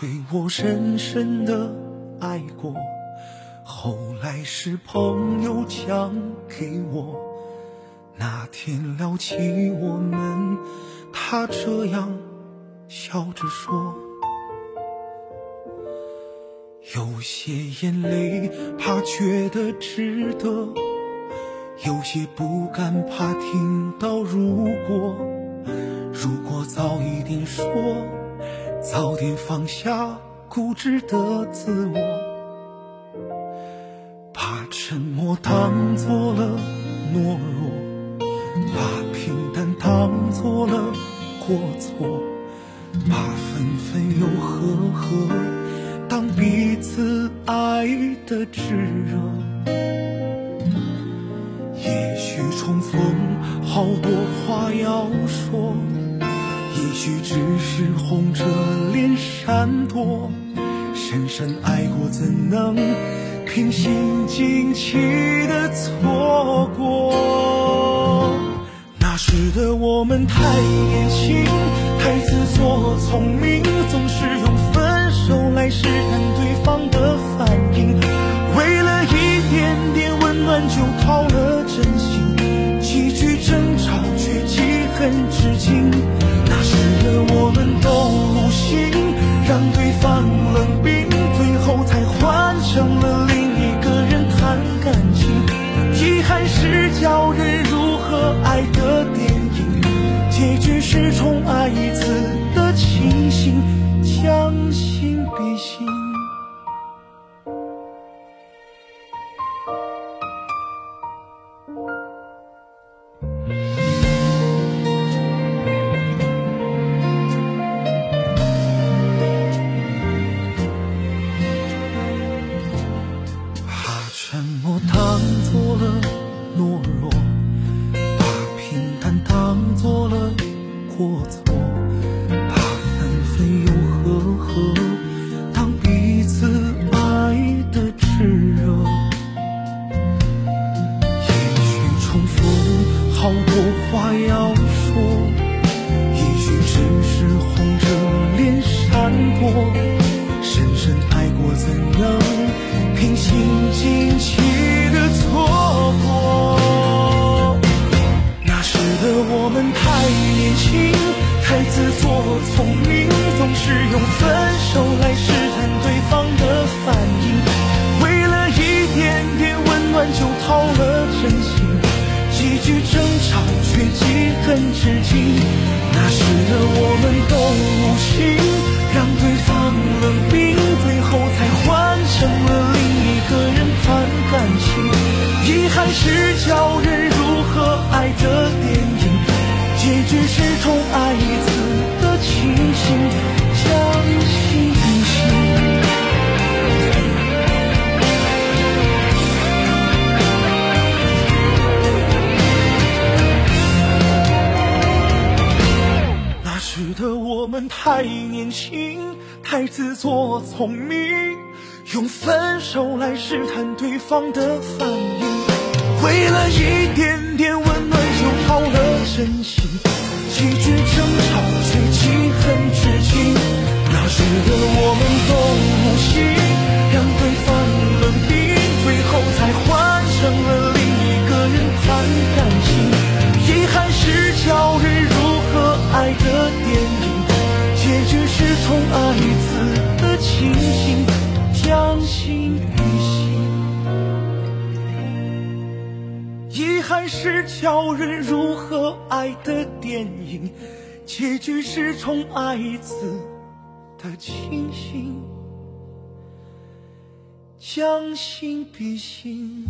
对我深深的爱过。后来是朋友讲给我，那天聊起我们，他这样笑着说：有些眼泪怕觉得值得，有些不甘怕听到如果，如果早一点说，早点放下固执的自我。把沉默当作了懦弱，把平淡当作了过错，把分分又合合当彼此爱的炙热。也许重逢好多话要说，也许只是红着脸闪躲，深深爱过怎能？平心静气的错过，那时的我们太年轻，太自作聪明，总是用分手来试探对方的反应。为了一点点温暖就掏了真心，几句争吵却记恨成了另一个人谈感情，遗憾是叫人如何爱的电影。结局是重爱一次。错了过错，怕分分又合合，当彼此爱的炽热。也许重逢，好多话要说，也许只是红着脸闪躲。的我们太年轻太自作聪明总是用分手来试探对方的反应。为了一点点温暖就掏了真心几句争吵却记恨至今。那时的我们都无心让对方冷冰最后才换成了另一个人谈感情。遗憾是交我们太年轻，太自作聪明，用分手来试探对方的反应，为了一点点温暖就抛了真心，几句争吵却记恨至今。那时的我们都不心，让对方冷冰，最后才换成了另一个人谈感情。遗憾是教人如何爱的电影。结局是从爱字的清醒，将心比心。遗憾是教人如何爱的电影，结局是从爱字的清醒，将心比心。